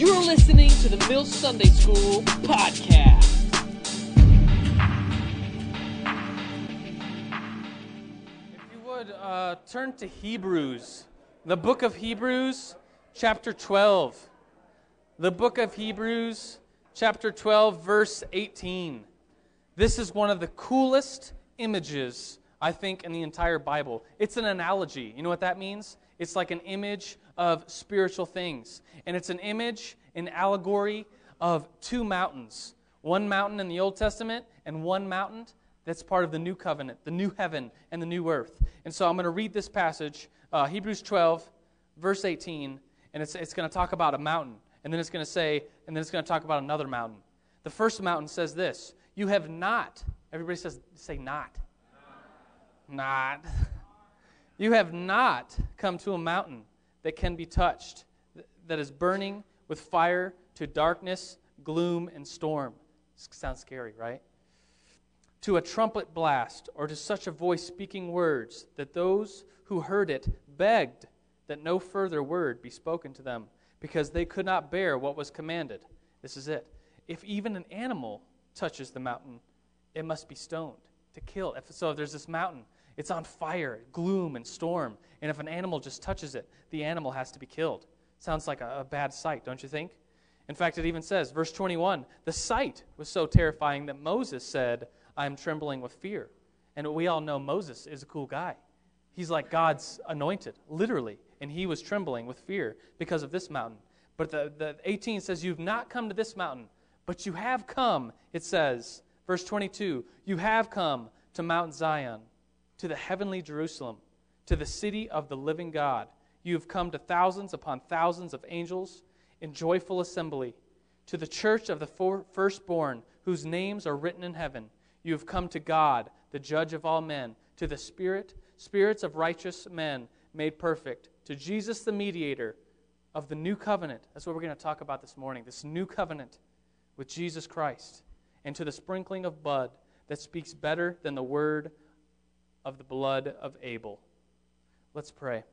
You're listening to the Mill Sunday School podcast. If you would uh, turn to Hebrews, the book of Hebrews, chapter 12. The book of Hebrews, chapter 12, verse 18. This is one of the coolest images, I think, in the entire Bible. It's an analogy. You know what that means? It's like an image of spiritual things. And it's an image, an allegory of two mountains one mountain in the Old Testament and one mountain that's part of the new covenant, the new heaven and the new earth. And so I'm going to read this passage, uh, Hebrews 12, verse 18, and it's, it's going to talk about a mountain. And then it's going to say, and then it's going to talk about another mountain. The first mountain says this You have not, everybody says, say not. Not. You have not come to a mountain that can be touched, that is burning with fire to darkness, gloom, and storm. Sounds scary, right? To a trumpet blast, or to such a voice speaking words that those who heard it begged that no further word be spoken to them, because they could not bear what was commanded. This is it. If even an animal touches the mountain, it must be stoned to kill. If, so if there's this mountain, it's on fire, gloom, and storm. And if an animal just touches it, the animal has to be killed. Sounds like a, a bad sight, don't you think? In fact, it even says, verse 21, the sight was so terrifying that Moses said, I am trembling with fear. And we all know Moses is a cool guy. He's like God's anointed, literally. And he was trembling with fear because of this mountain. But the, the 18 says, You've not come to this mountain, but you have come, it says, verse 22, you have come to Mount Zion, to the heavenly Jerusalem, to the city of the living God. You have come to thousands upon thousands of angels in joyful assembly, to the church of the firstborn, whose names are written in heaven. You have come to God, the judge of all men, to the Spirit, spirits of righteous men made perfect, to Jesus the mediator of the new covenant. That's what we're going to talk about this morning this new covenant with Jesus Christ, and to the sprinkling of blood that speaks better than the word of the blood of Abel. Let's pray.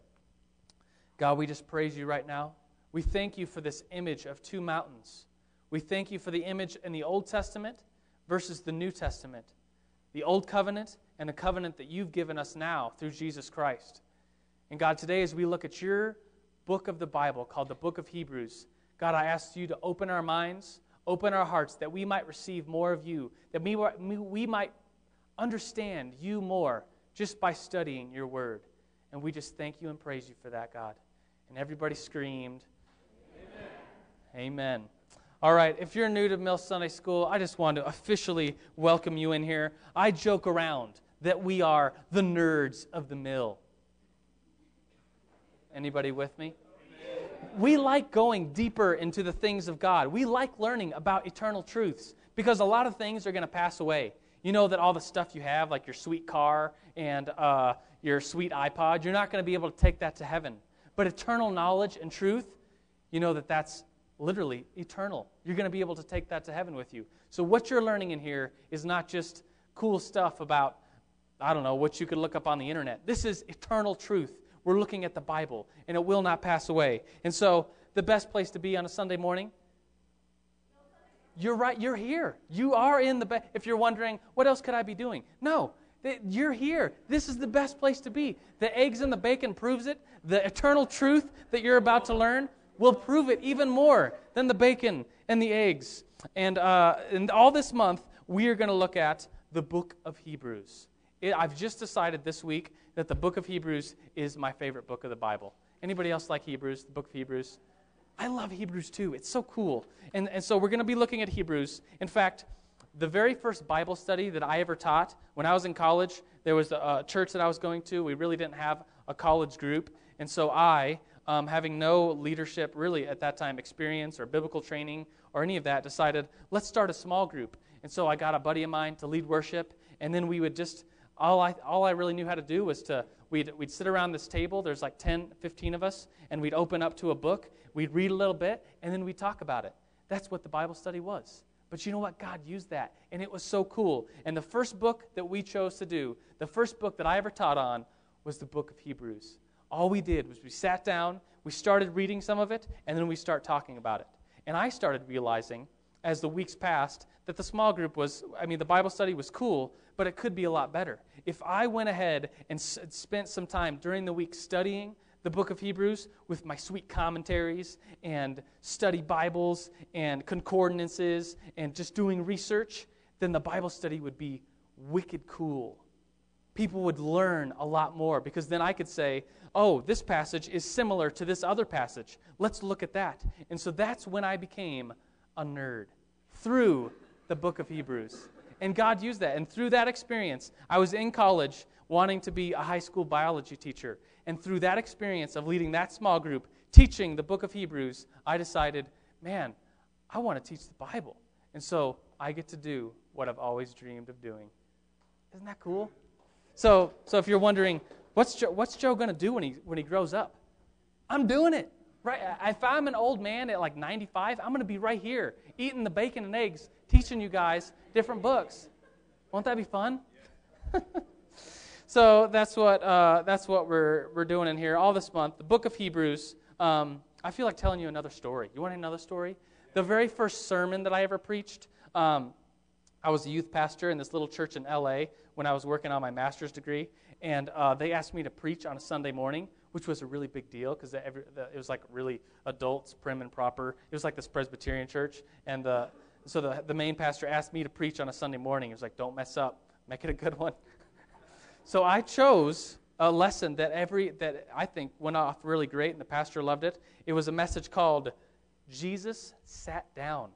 God, we just praise you right now. We thank you for this image of two mountains. We thank you for the image in the Old Testament versus the New Testament, the Old Covenant and the covenant that you've given us now through Jesus Christ. And God, today as we look at your book of the Bible called the Book of Hebrews, God, I ask you to open our minds, open our hearts, that we might receive more of you, that we, we might understand you more just by studying your word. And we just thank you and praise you for that, God. And everybody screamed, Amen. Amen. All right, if you're new to Mill Sunday School, I just want to officially welcome you in here. I joke around that we are the nerds of the mill. Anybody with me? We like going deeper into the things of God. We like learning about eternal truths because a lot of things are going to pass away. You know that all the stuff you have, like your sweet car and uh, your sweet iPod, you're not going to be able to take that to heaven. But eternal knowledge and truth, you know that that's literally eternal. You're going to be able to take that to heaven with you. So, what you're learning in here is not just cool stuff about, I don't know, what you could look up on the internet. This is eternal truth. We're looking at the Bible, and it will not pass away. And so, the best place to be on a Sunday morning? You're right, you're here. You are in the best. If you're wondering, what else could I be doing? No, you're here. This is the best place to be. The eggs and the bacon proves it. The eternal truth that you're about to learn will prove it even more than the bacon and the eggs. And, uh, and all this month, we are going to look at the book of Hebrews. It, I've just decided this week that the book of Hebrews is my favorite book of the Bible. Anybody else like Hebrews, the book of Hebrews? I love Hebrews too. It's so cool. And, and so we're going to be looking at Hebrews. In fact, the very first Bible study that I ever taught, when I was in college, there was a church that I was going to. We really didn't have a college group. And so I, um, having no leadership, really at that time, experience or biblical training or any of that, decided, let's start a small group. And so I got a buddy of mine to lead worship. And then we would just, all I, all I really knew how to do was to, we'd, we'd sit around this table. There's like 10, 15 of us. And we'd open up to a book. We'd read a little bit. And then we'd talk about it. That's what the Bible study was. But you know what? God used that, and it was so cool. And the first book that we chose to do, the first book that I ever taught on, was the book of Hebrews. All we did was we sat down, we started reading some of it, and then we start talking about it. And I started realizing as the weeks passed that the small group was, I mean, the Bible study was cool, but it could be a lot better. If I went ahead and s- spent some time during the week studying the book of Hebrews with my sweet commentaries and study Bibles and concordances and just doing research, then the Bible study would be wicked cool. People would learn a lot more because then I could say, oh, this passage is similar to this other passage. Let's look at that. And so that's when I became a nerd through the book of Hebrews. And God used that. And through that experience, I was in college wanting to be a high school biology teacher. And through that experience of leading that small group, teaching the book of Hebrews, I decided, man, I want to teach the Bible. And so I get to do what I've always dreamed of doing. Isn't that cool? So, so if you're wondering, what's Joe, what's Joe going to do when he, when he grows up? I'm doing it. Right? If I'm an old man at like 95, I'm going to be right here eating the bacon and eggs, teaching you guys different books. Won't that be fun? so that's what, uh, that's what we're, we're doing in here all this month. The book of Hebrews. Um, I feel like telling you another story. You want another story? The very first sermon that I ever preached, um, I was a youth pastor in this little church in LA when I was working on my master's degree, and uh, they asked me to preach on a Sunday morning, which was a really big deal because it was like really adults, prim and proper. It was like this Presbyterian church, and uh, so the, the main pastor asked me to preach on a Sunday morning. He was like, "Don't mess up, make it a good one." so I chose a lesson that every that I think went off really great, and the pastor loved it. It was a message called "Jesus Sat Down,"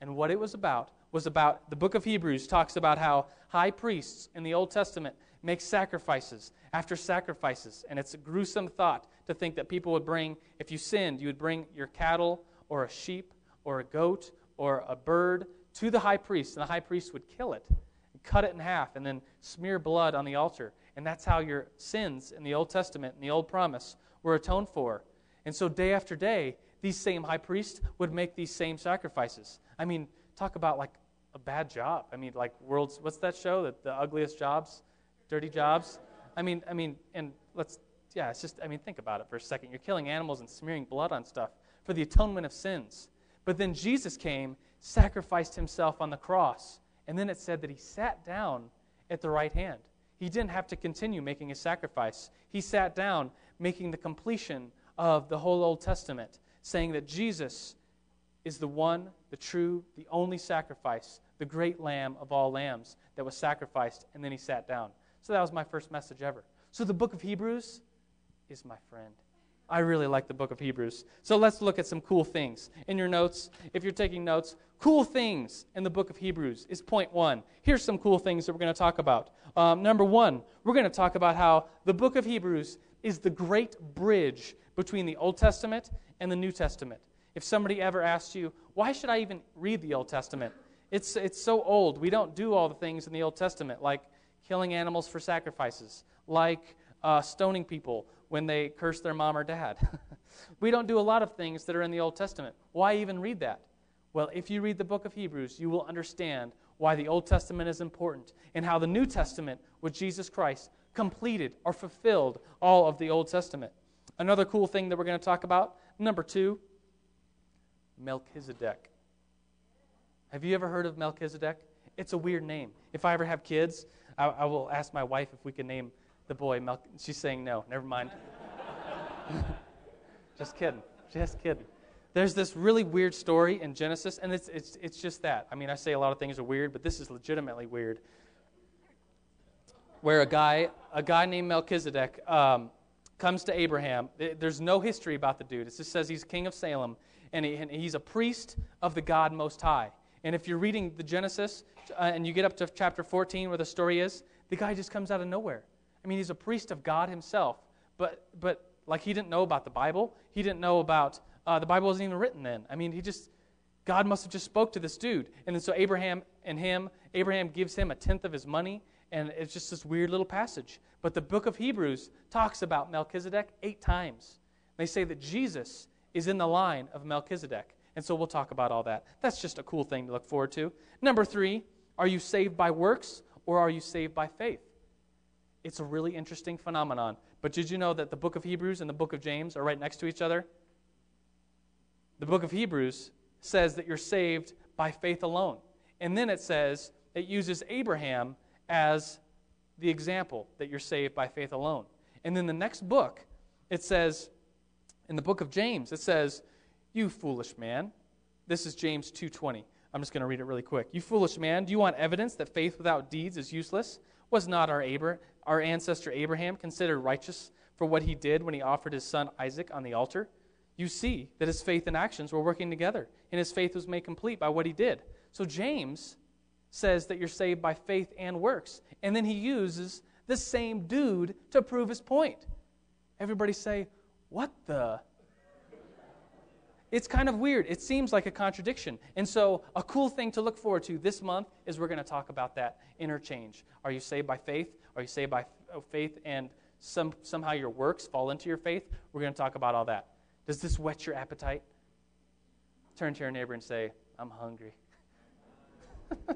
and what it was about was about the book of Hebrews talks about how high priests in the Old Testament make sacrifices after sacrifices. And it's a gruesome thought to think that people would bring, if you sinned, you would bring your cattle or a sheep or a goat or a bird to the high priest, and the high priest would kill it, and cut it in half, and then smear blood on the altar. And that's how your sins in the Old Testament, in the Old Promise, were atoned for. And so, day after day, these same high priests would make these same sacrifices. I mean, talk about like a bad job. I mean, like world's what's that show? that the ugliest jobs, dirty jobs. I mean, I mean, and let's yeah, it's just I mean, think about it for a second. You're killing animals and smearing blood on stuff for the atonement of sins. But then Jesus came, sacrificed himself on the cross, and then it said that he sat down at the right hand. He didn't have to continue making a sacrifice. He sat down making the completion of the whole Old Testament, saying that Jesus is the one, the true, the only sacrifice, the great lamb of all lambs that was sacrificed, and then he sat down. So that was my first message ever. So the book of Hebrews is my friend. I really like the book of Hebrews. So let's look at some cool things. In your notes, if you're taking notes, cool things in the book of Hebrews is point one. Here's some cool things that we're going to talk about. Um, number one, we're going to talk about how the book of Hebrews is the great bridge between the Old Testament and the New Testament. If somebody ever asks you, why should I even read the Old Testament? It's, it's so old. We don't do all the things in the Old Testament, like killing animals for sacrifices, like uh, stoning people when they curse their mom or dad. we don't do a lot of things that are in the Old Testament. Why even read that? Well, if you read the book of Hebrews, you will understand why the Old Testament is important and how the New Testament with Jesus Christ completed or fulfilled all of the Old Testament. Another cool thing that we're going to talk about, number two, Melchizedek. Have you ever heard of Melchizedek? It's a weird name. If I ever have kids, I, I will ask my wife if we can name the boy Mel. She's saying no. Never mind. just kidding. Just kidding. There's this really weird story in Genesis, and it's, it's, it's just that. I mean, I say a lot of things are weird, but this is legitimately weird. Where a guy, a guy named Melchizedek um, comes to Abraham. There's no history about the dude. It just says he's king of Salem, and, he, and he's a priest of the God Most High. And if you're reading the Genesis uh, and you get up to chapter 14 where the story is, the guy just comes out of nowhere. I mean, he's a priest of God himself, but, but like he didn't know about the Bible. He didn't know about, uh, the Bible wasn't even written then. I mean, he just, God must have just spoke to this dude. And then so Abraham and him, Abraham gives him a tenth of his money, and it's just this weird little passage. But the book of Hebrews talks about Melchizedek eight times. They say that Jesus is in the line of Melchizedek. And so we'll talk about all that. That's just a cool thing to look forward to. Number three, are you saved by works or are you saved by faith? It's a really interesting phenomenon. But did you know that the book of Hebrews and the book of James are right next to each other? The book of Hebrews says that you're saved by faith alone. And then it says it uses Abraham as the example that you're saved by faith alone. And then the next book, it says, in the book of James, it says, You foolish man. This is James 2:20. I'm just going to read it really quick. You foolish man, do you want evidence that faith without deeds is useless? Was not our, Abra- our ancestor Abraham considered righteous for what he did when he offered his son Isaac on the altar? You see that his faith and actions were working together, and his faith was made complete by what he did. So James says that you're saved by faith and works. And then he uses the same dude to prove his point. Everybody say, What the? It's kind of weird. It seems like a contradiction. And so, a cool thing to look forward to this month is we're going to talk about that interchange. Are you saved by faith? Are you saved by uh, faith and some, somehow your works fall into your faith? We're going to talk about all that. Does this whet your appetite? Turn to your neighbor and say, I'm hungry.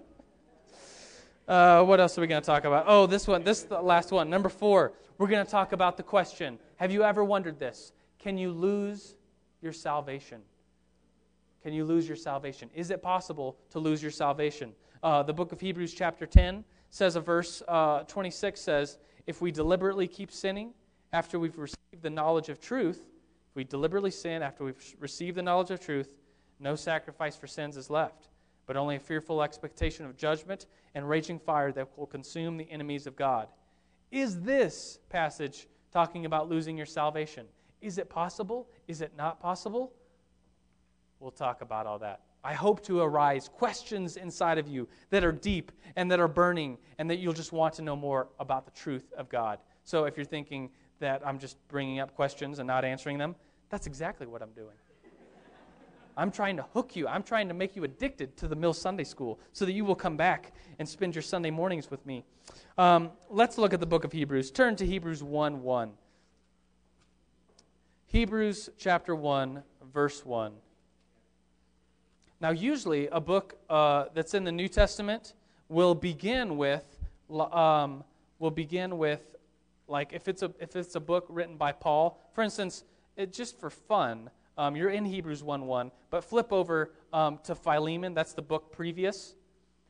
uh, what else are we going to talk about? Oh, this one. This last one. Number four. We're going to talk about the question Have you ever wondered this? Can you lose your salvation? Can you lose your salvation? Is it possible to lose your salvation? Uh, the book of Hebrews, chapter 10, says a verse uh, 26 says, If we deliberately keep sinning after we've received the knowledge of truth, if we deliberately sin after we've received the knowledge of truth, no sacrifice for sins is left, but only a fearful expectation of judgment and raging fire that will consume the enemies of God. Is this passage talking about losing your salvation? Is it possible? Is it not possible? We'll talk about all that. I hope to arise questions inside of you that are deep and that are burning, and that you'll just want to know more about the truth of God. So if you're thinking that I'm just bringing up questions and not answering them, that's exactly what I'm doing. I'm trying to hook you. I'm trying to make you addicted to the Mill Sunday School so that you will come back and spend your Sunday mornings with me. Um, let's look at the book of Hebrews. Turn to Hebrews 1 1. Hebrews chapter 1, verse 1. Now, usually, a book uh, that's in the New Testament will begin with, um, will begin with, like, if it's a if it's a book written by Paul, for instance, it just for fun. Um, you're in Hebrews 1 1, but flip over um, to Philemon. That's the book previous.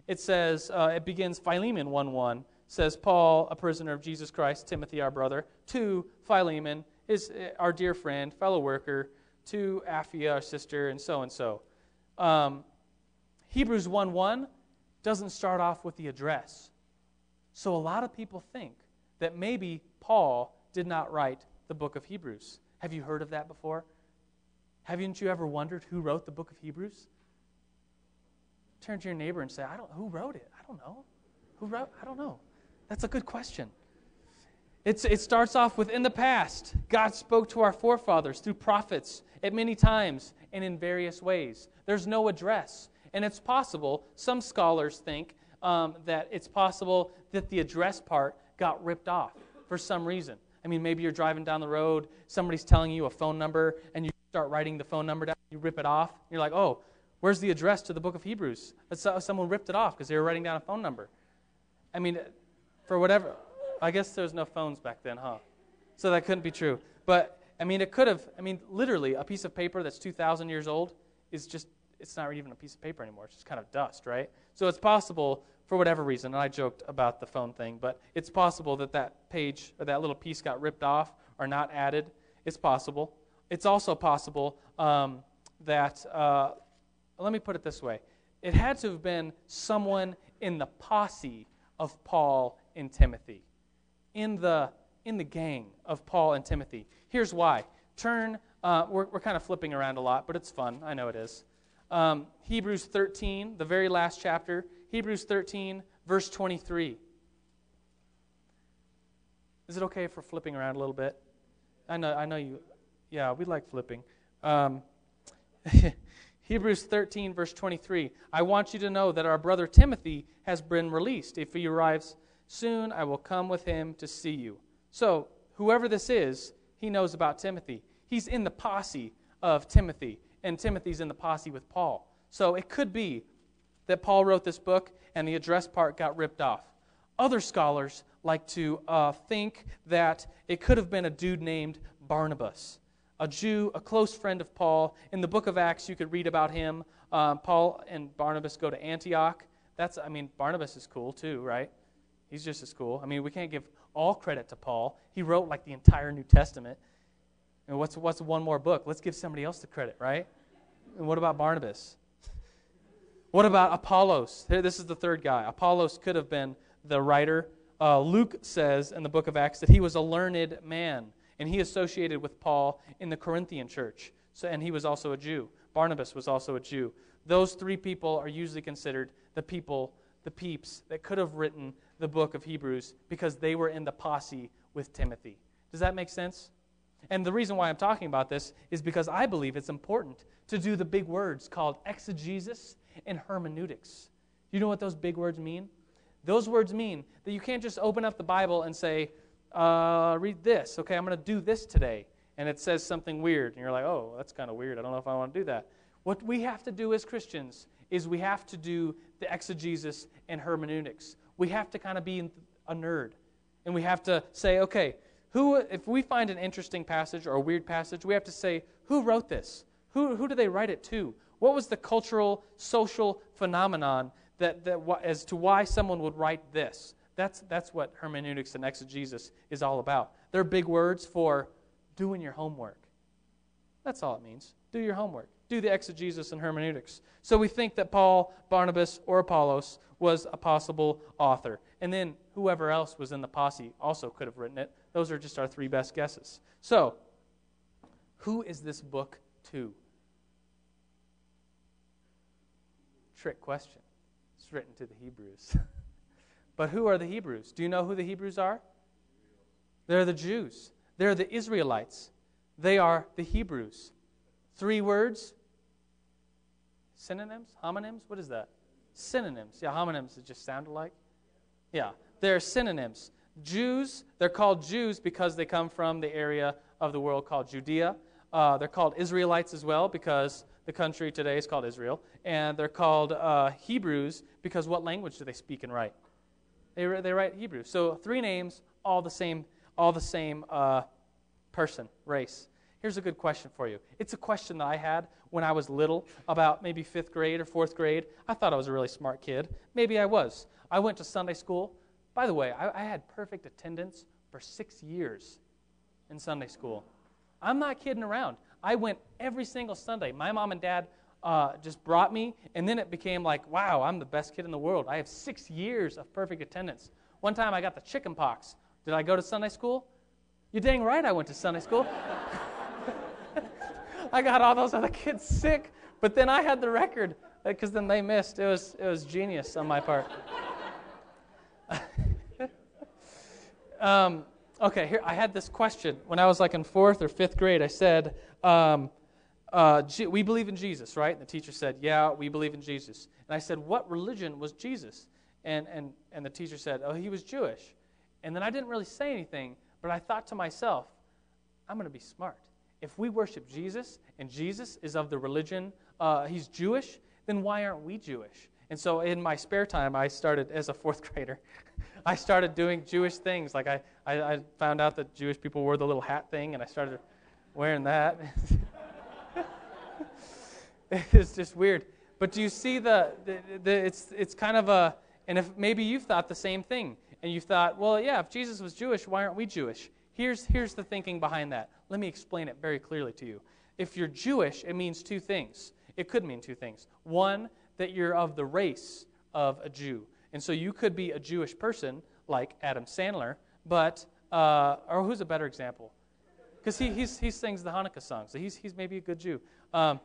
It says, uh, it begins Philemon 1 1, says, Paul, a prisoner of Jesus Christ, Timothy, our brother, to Philemon, is uh, our dear friend, fellow worker, to Apphia, our sister, and so and so. Um, Hebrews 1 1 doesn't start off with the address. So a lot of people think that maybe Paul did not write the book of Hebrews. Have you heard of that before? Haven't you ever wondered who wrote the book of Hebrews? Turn to your neighbor and say, I don't who wrote it? I don't know. Who wrote? I don't know. That's a good question. It's, it starts off with in the past, God spoke to our forefathers through prophets at many times and in various ways. There's no address. And it's possible, some scholars think um, that it's possible that the address part got ripped off for some reason. I mean, maybe you're driving down the road, somebody's telling you a phone number, and you start writing the phone number down, you rip it off. You're like, oh, where's the address to the book of Hebrews? Uh, someone ripped it off because they were writing down a phone number. I mean, for whatever, I guess there was no phones back then, huh? So that couldn't be true. But I mean, it could have. I mean, literally, a piece of paper that's 2,000 years old is just. It's not even a piece of paper anymore. It's just kind of dust, right? So it's possible, for whatever reason, and I joked about the phone thing, but it's possible that that page or that little piece got ripped off or not added. It's possible. It's also possible um, that. Uh, let me put it this way: it had to have been someone in the posse of Paul and Timothy in the, in the gang of Paul and Timothy. Here's why. Turn, uh, we're, we're kind of flipping around a lot, but it's fun. I know it is. Um, Hebrews 13, the very last chapter, Hebrews 13, verse 23. Is it okay we're flipping around a little bit? I know, I know you, yeah, we like flipping. Um, Hebrews 13, verse 23. I want you to know that our brother Timothy has been released. If he arrives Soon I will come with him to see you. So, whoever this is, he knows about Timothy. He's in the posse of Timothy, and Timothy's in the posse with Paul. So, it could be that Paul wrote this book and the address part got ripped off. Other scholars like to uh, think that it could have been a dude named Barnabas, a Jew, a close friend of Paul. In the book of Acts, you could read about him. Um, Paul and Barnabas go to Antioch. That's, I mean, Barnabas is cool too, right? He's just as cool. I mean, we can't give all credit to Paul. He wrote like the entire New Testament. And what's, what's one more book? Let's give somebody else the credit, right? And what about Barnabas? What about Apollos? This is the third guy. Apollos could have been the writer. Uh, Luke says in the book of Acts that he was a learned man, and he associated with Paul in the Corinthian church. So, and he was also a Jew. Barnabas was also a Jew. Those three people are usually considered the people, the peeps, that could have written the book of Hebrews because they were in the posse with Timothy. Does that make sense? And the reason why I'm talking about this is because I believe it's important to do the big words called exegesis and hermeneutics. You know what those big words mean? Those words mean that you can't just open up the Bible and say, uh, read this. Okay, I'm going to do this today. And it says something weird. And you're like, oh, that's kind of weird. I don't know if I want to do that. What we have to do as Christians is we have to do the exegesis and hermeneutics. We have to kind of be a nerd. And we have to say, okay, who, if we find an interesting passage or a weird passage, we have to say, who wrote this? Who, who did they write it to? What was the cultural, social phenomenon that, that, as to why someone would write this? That's, that's what hermeneutics and exegesis is all about. They're big words for doing your homework. That's all it means. Do your homework. Do the exegesis and hermeneutics. So we think that Paul, Barnabas, or Apollos was a possible author. And then whoever else was in the posse also could have written it. Those are just our three best guesses. So, who is this book to? Trick question. It's written to the Hebrews. but who are the Hebrews? Do you know who the Hebrews are? They're the Jews. They're the Israelites. They are the Hebrews. Three words synonyms? Homonyms? What is that? Synonyms. Yeah, homonyms, just sound alike. Yeah, they're synonyms. Jews, they're called Jews because they come from the area of the world called Judea. Uh, they're called Israelites as well because the country today is called Israel. And they're called uh, Hebrews because what language do they speak and write? They, they write Hebrew. So three names, all the same, all the same uh, person, race. Here's a good question for you. It's a question that I had when I was little, about maybe fifth grade or fourth grade. I thought I was a really smart kid. Maybe I was. I went to Sunday school. By the way, I, I had perfect attendance for six years in Sunday school. I'm not kidding around. I went every single Sunday. My mom and dad uh, just brought me, and then it became like, wow, I'm the best kid in the world. I have six years of perfect attendance. One time I got the chicken pox. Did I go to Sunday school? You're dang right I went to Sunday school. I got all those other kids sick, but then I had the record because then they missed. It was, it was genius on my part. um, okay, here I had this question when I was like in fourth or fifth grade. I said, um, uh, "We believe in Jesus, right?" And the teacher said, "Yeah, we believe in Jesus." And I said, "What religion was Jesus?" And and and the teacher said, "Oh, he was Jewish." And then I didn't really say anything, but I thought to myself, "I'm going to be smart." if we worship Jesus and Jesus is of the religion, uh, he's Jewish, then why aren't we Jewish? And so in my spare time, I started, as a fourth grader, I started doing Jewish things. Like I, I, I, found out that Jewish people wore the little hat thing, and I started wearing that. it's just weird. But do you see the, the, the, it's, it's kind of a, and if maybe you've thought the same thing, and you thought, well, yeah, if Jesus was Jewish, why aren't we Jewish? Here's, here's the thinking behind that. Let me explain it very clearly to you. If you're Jewish, it means two things. It could mean two things. One, that you're of the race of a Jew. And so you could be a Jewish person like Adam Sandler, but, uh, or who's a better example? Because he, he sings the Hanukkah song, so he's, he's maybe a good Jew. Um,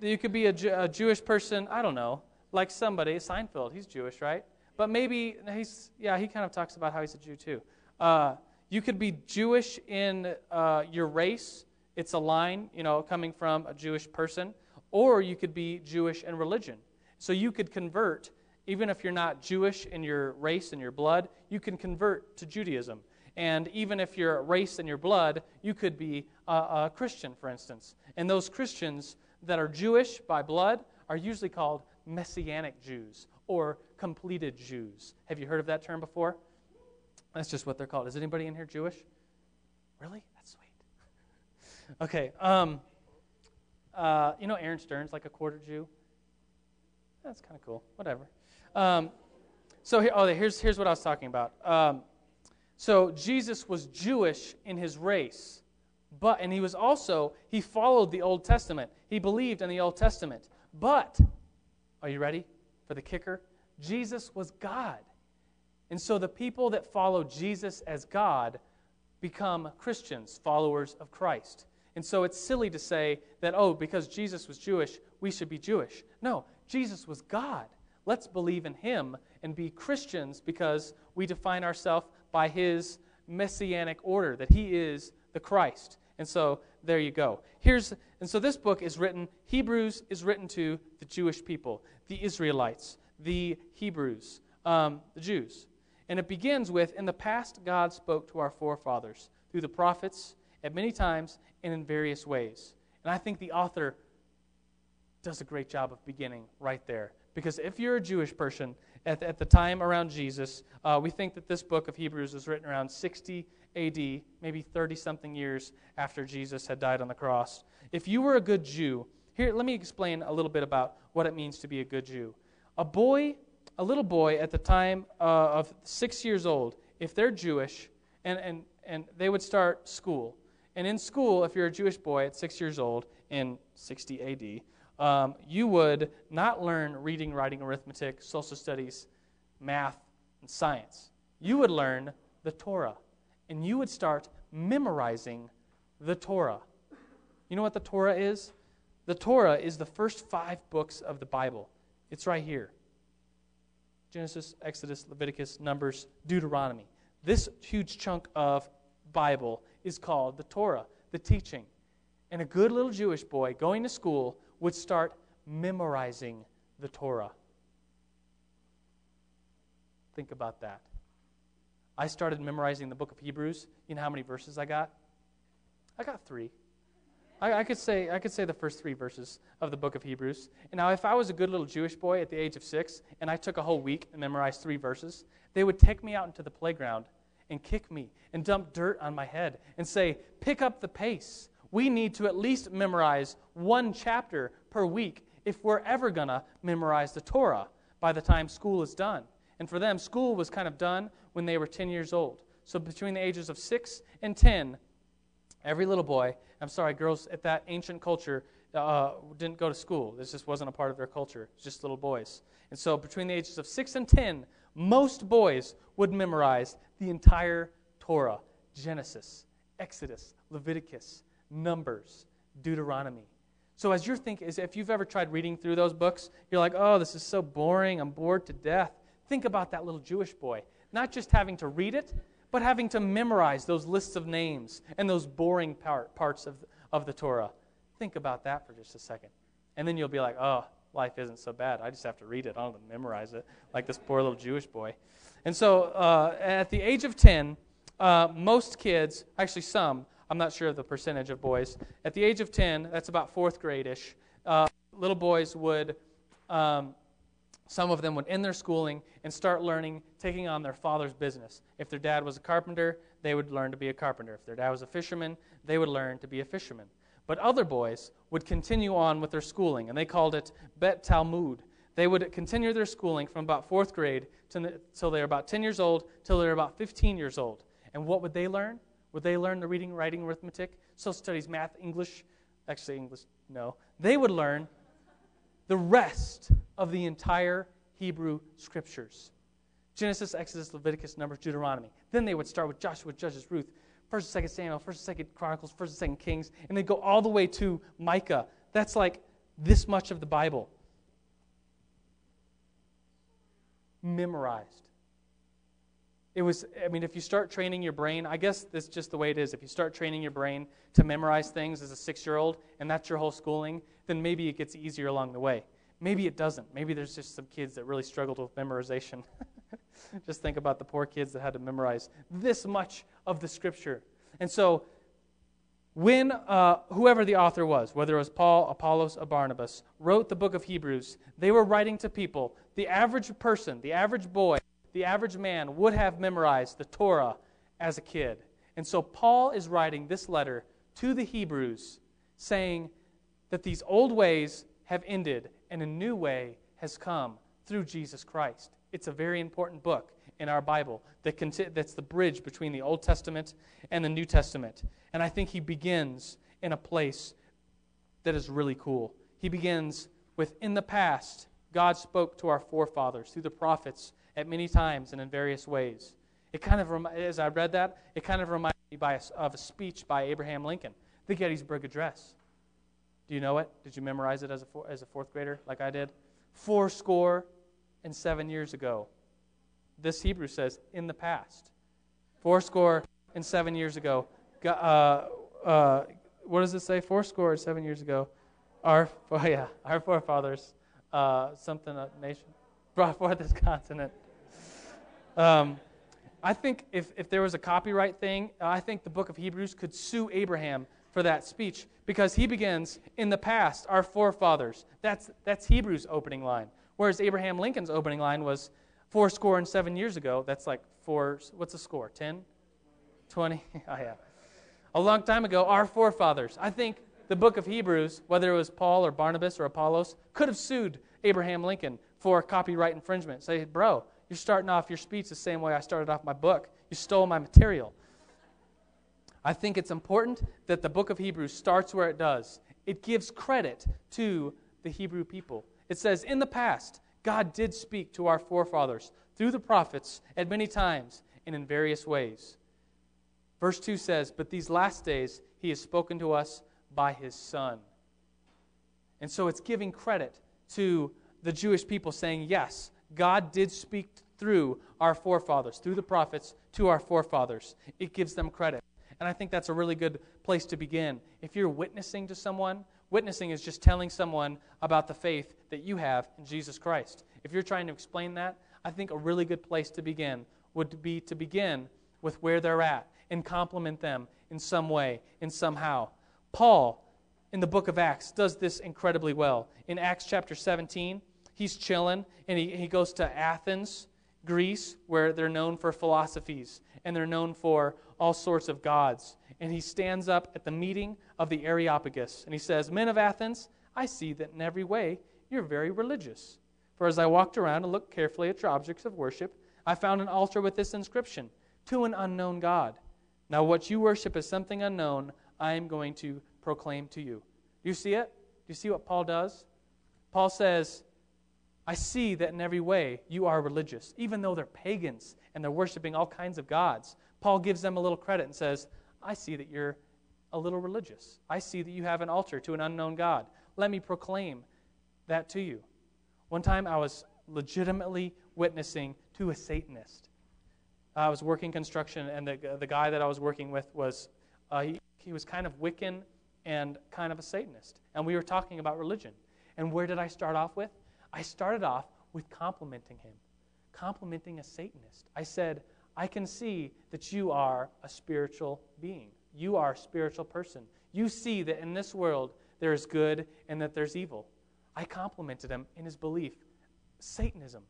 you could be a, a Jewish person, I don't know, like somebody, Seinfeld, he's Jewish, right? But maybe he's, yeah, he kind of talks about how he's a Jew too. Uh, you could be Jewish in uh, your race, it's a line, you know, coming from a Jewish person, or you could be Jewish in religion. So you could convert, even if you're not Jewish in your race and your blood, you can convert to Judaism. And even if you're race and your blood, you could be a, a Christian, for instance. And those Christians that are Jewish by blood are usually called Messianic Jews or completed Jews. Have you heard of that term before? That's just what they're called. Is anybody in here Jewish? Really? That's sweet. okay. Um, uh, you know, Aaron Stern's like a quarter Jew. That's kind of cool. Whatever. Um, so here, oh, here's here's what I was talking about. Um, so Jesus was Jewish in his race, but and he was also he followed the Old Testament. He believed in the Old Testament. But are you ready for the kicker? Jesus was God. And so the people that follow Jesus as God become Christians, followers of Christ. And so it's silly to say that, oh, because Jesus was Jewish, we should be Jewish. No, Jesus was God. Let's believe in him and be Christians because we define ourselves by his messianic order, that he is the Christ. And so there you go. Here's and so this book is written Hebrews is written to the Jewish people, the Israelites, the Hebrews, um, the Jews. And it begins with In the past, God spoke to our forefathers through the prophets at many times and in various ways. And I think the author does a great job of beginning right there. Because if you're a Jewish person at, at the time around Jesus, uh, we think that this book of Hebrews was written around 60 AD, maybe 30 something years after Jesus had died on the cross. If you were a good Jew, here, let me explain a little bit about what it means to be a good Jew. A boy a little boy at the time uh, of six years old, if they're Jewish, and, and, and they would start school. And in school, if you're a Jewish boy at six years old in 60 AD, um, you would not learn reading, writing, arithmetic, social studies, math, and science. You would learn the Torah, and you would start memorizing the Torah. You know what the Torah is? The Torah is the first five books of the Bible. It's right here. Genesis, Exodus, Leviticus, Numbers, Deuteronomy. This huge chunk of Bible is called the Torah, the teaching. And a good little Jewish boy going to school would start memorizing the Torah. Think about that. I started memorizing the book of Hebrews. You know how many verses I got? I got three. I, I, could say, I could say the first three verses of the book of Hebrews. Now, if I was a good little Jewish boy at the age of six and I took a whole week and memorized three verses, they would take me out into the playground and kick me and dump dirt on my head and say, Pick up the pace. We need to at least memorize one chapter per week if we're ever going to memorize the Torah by the time school is done. And for them, school was kind of done when they were 10 years old. So between the ages of 6 and 10, every little boy I'm sorry, girls at that ancient culture uh, didn't go to school. This just wasn't a part of their culture. Just little boys. And so between the ages of 6 and 10, most boys would memorize the entire Torah Genesis, Exodus, Leviticus, Numbers, Deuteronomy. So as you're thinking, if you've ever tried reading through those books, you're like, oh, this is so boring. I'm bored to death. Think about that little Jewish boy. Not just having to read it, but having to memorize those lists of names and those boring part, parts of, of the Torah. Think about that for just a second. And then you'll be like, oh, life isn't so bad. I just have to read it. I don't have to memorize it, like this poor little Jewish boy. And so uh, at the age of 10, uh, most kids, actually some, I'm not sure of the percentage of boys, at the age of 10, that's about fourth grade ish, uh, little boys would um, some of them would end their schooling and start learning, taking on their father's business. If their dad was a carpenter, they would learn to be a carpenter. If their dad was a fisherman, they would learn to be a fisherman. But other boys would continue on with their schooling, and they called it Bet Talmud. They would continue their schooling from about fourth grade until they were about 10 years old, till they were about 15 years old. And what would they learn? Would they learn the reading, writing, arithmetic, social studies, math, English? Actually, English, no. They would learn the rest of the entire Hebrew scriptures Genesis, Exodus, Leviticus, Numbers, Deuteronomy. Then they would start with Joshua, Judges, Ruth, 1st and 2nd Samuel, 1st and 2nd Chronicles, 1st and 2nd Kings, and they go all the way to Micah. That's like this much of the Bible. Memorized. It was, I mean, if you start training your brain, I guess that's just the way it is. If you start training your brain to memorize things as a six year old, and that's your whole schooling, then maybe it gets easier along the way. Maybe it doesn't. Maybe there's just some kids that really struggled with memorization. just think about the poor kids that had to memorize this much of the scripture. And so, when uh, whoever the author was, whether it was Paul, Apollos, or Barnabas, wrote the book of Hebrews, they were writing to people. The average person, the average boy, the average man would have memorized the Torah as a kid. And so, Paul is writing this letter to the Hebrews saying that these old ways have ended and a new way has come through Jesus Christ. It's a very important book in our Bible that that's the bridge between the Old Testament and the New Testament. And I think he begins in a place that is really cool. He begins with In the past, God spoke to our forefathers through the prophets at many times and in various ways. It kind of, as I read that, it kind of reminded me by a, of a speech by Abraham Lincoln, the Gettysburg Address. Do you know it? Did you memorize it as a, as a fourth grader, like I did? Four score and seven years ago. This Hebrew says, in the past. Four score and seven years ago. Uh, uh, what does it say? Four score and seven years ago. Our, oh yeah, our forefathers, uh, something, nation, brought forth this continent. Um, I think if, if there was a copyright thing, I think the book of Hebrews could sue Abraham for that speech because he begins, in the past, our forefathers. That's, that's Hebrews' opening line. Whereas Abraham Lincoln's opening line was four score and seven years ago. That's like four, what's the score? 10? 20? oh, yeah. A long time ago, our forefathers. I think the book of Hebrews, whether it was Paul or Barnabas or Apollos, could have sued Abraham Lincoln for copyright infringement. Say, bro, you're starting off your speech the same way I started off my book. You stole my material. I think it's important that the book of Hebrews starts where it does. It gives credit to the Hebrew people. It says, In the past, God did speak to our forefathers through the prophets at many times and in various ways. Verse 2 says, But these last days he has spoken to us by his Son. And so it's giving credit to the Jewish people, saying, Yes, God did speak through our forefathers, through the prophets to our forefathers. It gives them credit. And I think that's a really good place to begin. If you're witnessing to someone, witnessing is just telling someone about the faith that you have in Jesus Christ. If you're trying to explain that, I think a really good place to begin would be to begin with where they're at and compliment them in some way, in somehow. Paul, in the book of Acts, does this incredibly well. In Acts chapter 17, he's chilling and he, he goes to Athens, Greece, where they're known for philosophies and they're known for all sorts of gods. And he stands up at the meeting of the Areopagus and he says, Men of Athens, I see that in every way you're very religious. For as I walked around and looked carefully at your objects of worship, I found an altar with this inscription To an unknown God. Now, what you worship is something unknown, I am going to proclaim to you. Do you see it? Do you see what Paul does? Paul says, I see that in every way you are religious, even though they're pagans and they're worshiping all kinds of gods. Paul gives them a little credit and says, I see that you're a little religious. I see that you have an altar to an unknown God. Let me proclaim that to you. One time I was legitimately witnessing to a Satanist. I was working construction, and the, the guy that I was working with was, uh, he, he was kind of Wiccan and kind of a Satanist. And we were talking about religion. And where did I start off with? I started off with complimenting him, complimenting a Satanist. I said, I can see that you are a spiritual being. You are a spiritual person. You see that in this world there is good and that there's evil. I complimented him in his belief, Satanism,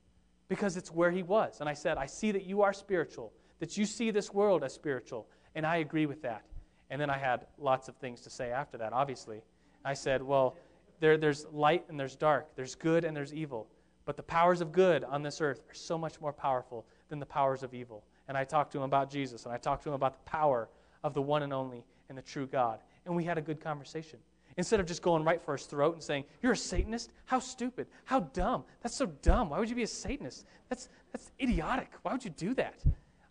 because it's where he was. And I said, I see that you are spiritual, that you see this world as spiritual, and I agree with that. And then I had lots of things to say after that, obviously. I said, Well, there, there's light and there's dark, there's good and there's evil. But the powers of good on this earth are so much more powerful than the powers of evil. And I talked to him about Jesus, and I talked to him about the power of the one and only and the true God. And we had a good conversation. Instead of just going right for his throat and saying, You're a Satanist? How stupid. How dumb. That's so dumb. Why would you be a Satanist? That's, that's idiotic. Why would you do that?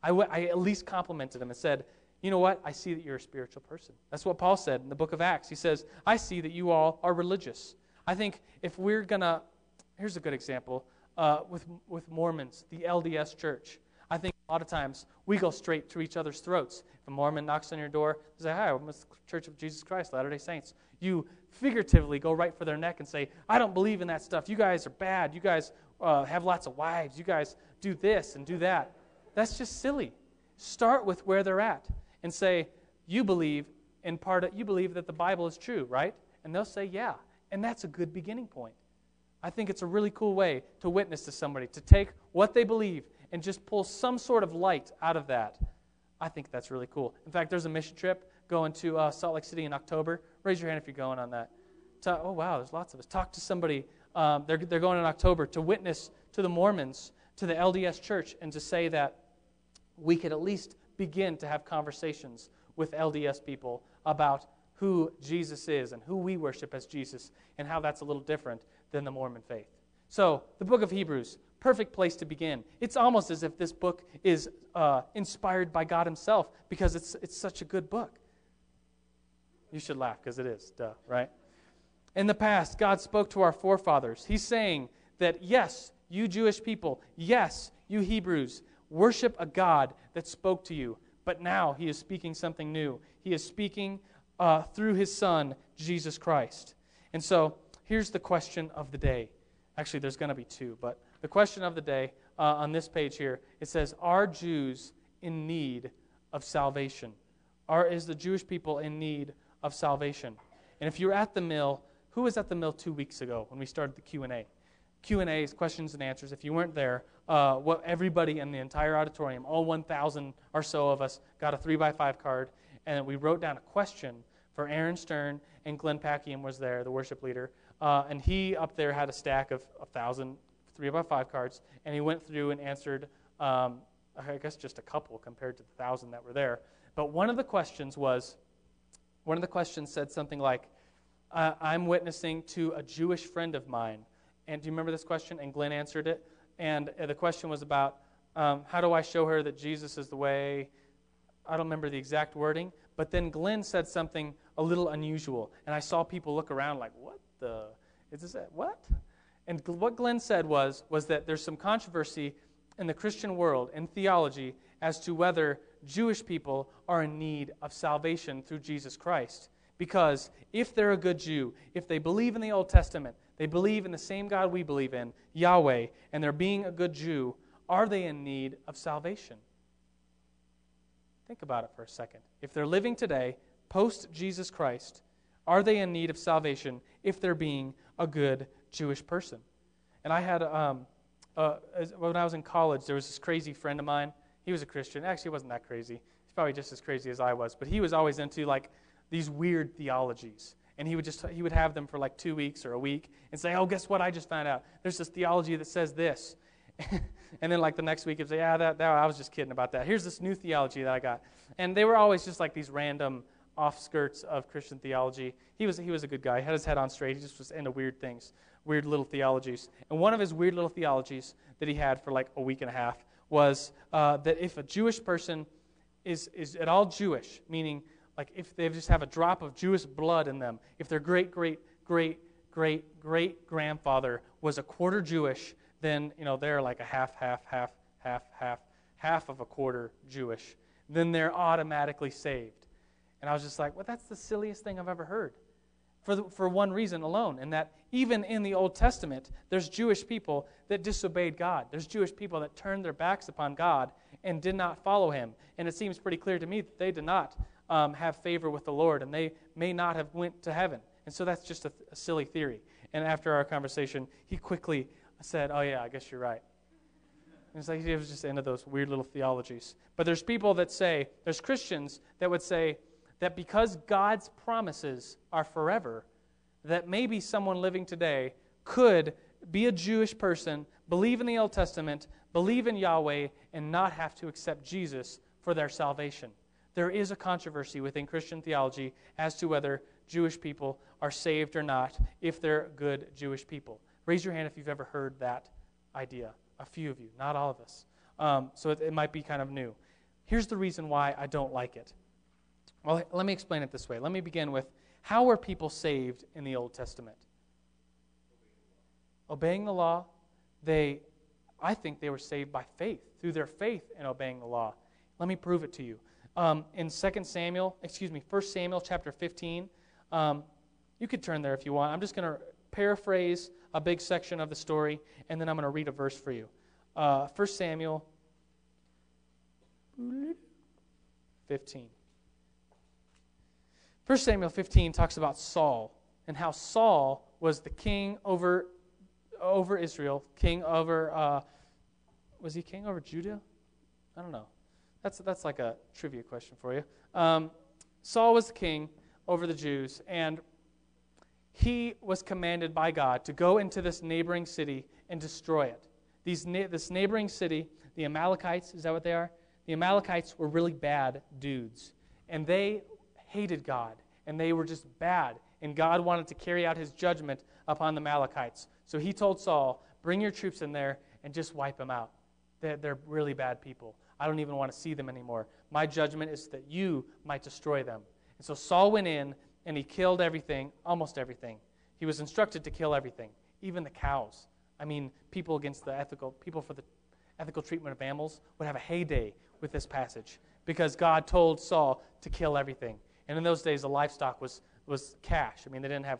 I, w- I at least complimented him and said, You know what? I see that you're a spiritual person. That's what Paul said in the book of Acts. He says, I see that you all are religious. I think if we're going to, here's a good example uh, with, with Mormons, the LDS church. I think a lot of times we go straight to each other's throats. If a Mormon knocks on your door, say, Hi, I'm the Church of Jesus Christ, Latter day Saints. You figuratively go right for their neck and say, I don't believe in that stuff. You guys are bad. You guys uh, have lots of wives. You guys do this and do that. That's just silly. Start with where they're at and say, You believe in part of, you believe that the Bible is true, right? And they'll say, Yeah. And that's a good beginning point. I think it's a really cool way to witness to somebody, to take what they believe and just pull some sort of light out of that. I think that's really cool. In fact, there's a mission trip going to uh, Salt Lake City in October. Raise your hand if you're going on that. oh, wow, there's lots of us. Talk to somebody um, they're, they're going in October to witness to the Mormons, to the LDS church, and to say that we could at least begin to have conversations with LDS people about who Jesus is and who we worship as Jesus and how that's a little different than the Mormon faith. So, the book of Hebrews, perfect place to begin. It's almost as if this book is uh, inspired by God Himself because it's, it's such a good book. You should laugh because it is, duh, right? In the past, God spoke to our forefathers. He's saying that, yes, you Jewish people, yes, you Hebrews, worship a God that spoke to you. But now He is speaking something new. He is speaking uh, through His Son, Jesus Christ. And so, here's the question of the day. Actually, there's going to be two, but the question of the day uh, on this page here it says, Are Jews in need of salvation? Are, is the Jewish people in need of salvation? And if you're at the mill, who was at the mill two weeks ago when we started the Q&A? Q&A is questions and answers. If you weren't there, uh, what everybody in the entire auditorium, all 1,000 or so of us, got a 3 by 5 card, and we wrote down a question for Aaron Stern, and Glenn Packiam was there, the worship leader. Uh, and he up there had a stack of a 1,000 3 by 5 cards, and he went through and answered, um, I guess, just a couple compared to the 1,000 that were there. But one of the questions was, one of the questions said something like, I'm witnessing to a Jewish friend of mine. And do you remember this question? And Glenn answered it. And uh, the question was about um, how do I show her that Jesus is the way? I don't remember the exact wording. But then Glenn said something a little unusual. And I saw people look around like, what the? Is this what? And what Glenn said was, was that there's some controversy in the Christian world, in theology, as to whether Jewish people are in need of salvation through Jesus Christ. Because if they're a good Jew, if they believe in the Old Testament, they believe in the same God we believe in, Yahweh, and they're being a good Jew, are they in need of salvation? Think about it for a second. If they're living today, post Jesus Christ, are they in need of salvation if they're being a good Jewish person? And I had, um, uh, when I was in college, there was this crazy friend of mine. He was a Christian. Actually, he wasn't that crazy. He's probably just as crazy as I was. But he was always into like these weird theologies and he would just he would have them for like two weeks or a week and say oh guess what? I just found out. There's this theology that says this. And then like the next week he'd say yeah that, that i was just kidding about that. Here's this new theology that i got. And they were always just like these random offskirts of christian theology. He was he was a good guy. He had his head on straight. He just was into weird things weird little theologies. And one of his weird little theologies that he had for like a week and a half was uh, that if a jewish person is is at all jewish meaning like if they just have a drop of Jewish blood in them, if their great, great, great, great, great grandfather was a quarter Jewish, then you know they're like a half, half, half, half, half, half of a quarter Jewish. Then they're automatically saved. And I was just like, well, that's the silliest thing I've ever heard. For, the, for one reason alone, and that even in the Old Testament, there's Jewish people that disobeyed God. There's Jewish people that turned their backs upon God and did not follow Him. And it seems pretty clear to me that they did not um, have favor with the Lord, and they may not have went to heaven. And so that's just a, a silly theory. And after our conversation, he quickly said, "Oh yeah, I guess you're right." And it's like he was just into those weird little theologies. But there's people that say, there's Christians that would say that because God's promises are forever, that maybe someone living today could be a Jewish person, believe in the Old Testament, believe in Yahweh, and not have to accept Jesus for their salvation there is a controversy within Christian theology as to whether Jewish people are saved or not if they're good Jewish people. Raise your hand if you've ever heard that idea. A few of you, not all of us. Um, so it, it might be kind of new. Here's the reason why I don't like it. Well, let me explain it this way. Let me begin with how were people saved in the Old Testament? Obeying the law. They, I think they were saved by faith, through their faith in obeying the law. Let me prove it to you um, in 2 Samuel, excuse me, 1 Samuel chapter 15. Um, you could turn there if you want. I'm just going to paraphrase a big section of the story, and then I'm going to read a verse for you. Uh, 1 Samuel 15. 1 Samuel 15 talks about Saul and how Saul was the king over, over Israel, king over, uh, was he king over Judah? I don't know. That's, that's like a trivia question for you. Um, Saul was the king over the Jews, and he was commanded by God to go into this neighboring city and destroy it. These, this neighboring city, the Amalekites, is that what they are? The Amalekites were really bad dudes. And they hated God. And they were just bad. And God wanted to carry out his judgment upon the Amalekites. So he told Saul, Bring your troops in there and just wipe them out. They're, they're really bad people. I don't even want to see them anymore. My judgment is that you might destroy them. And so Saul went in and he killed everything, almost everything. He was instructed to kill everything, even the cows. I mean, people against the ethical, people for the ethical treatment of animals would have a heyday with this passage because God told Saul to kill everything. And in those days, the livestock was, was cash. I mean, they didn't have,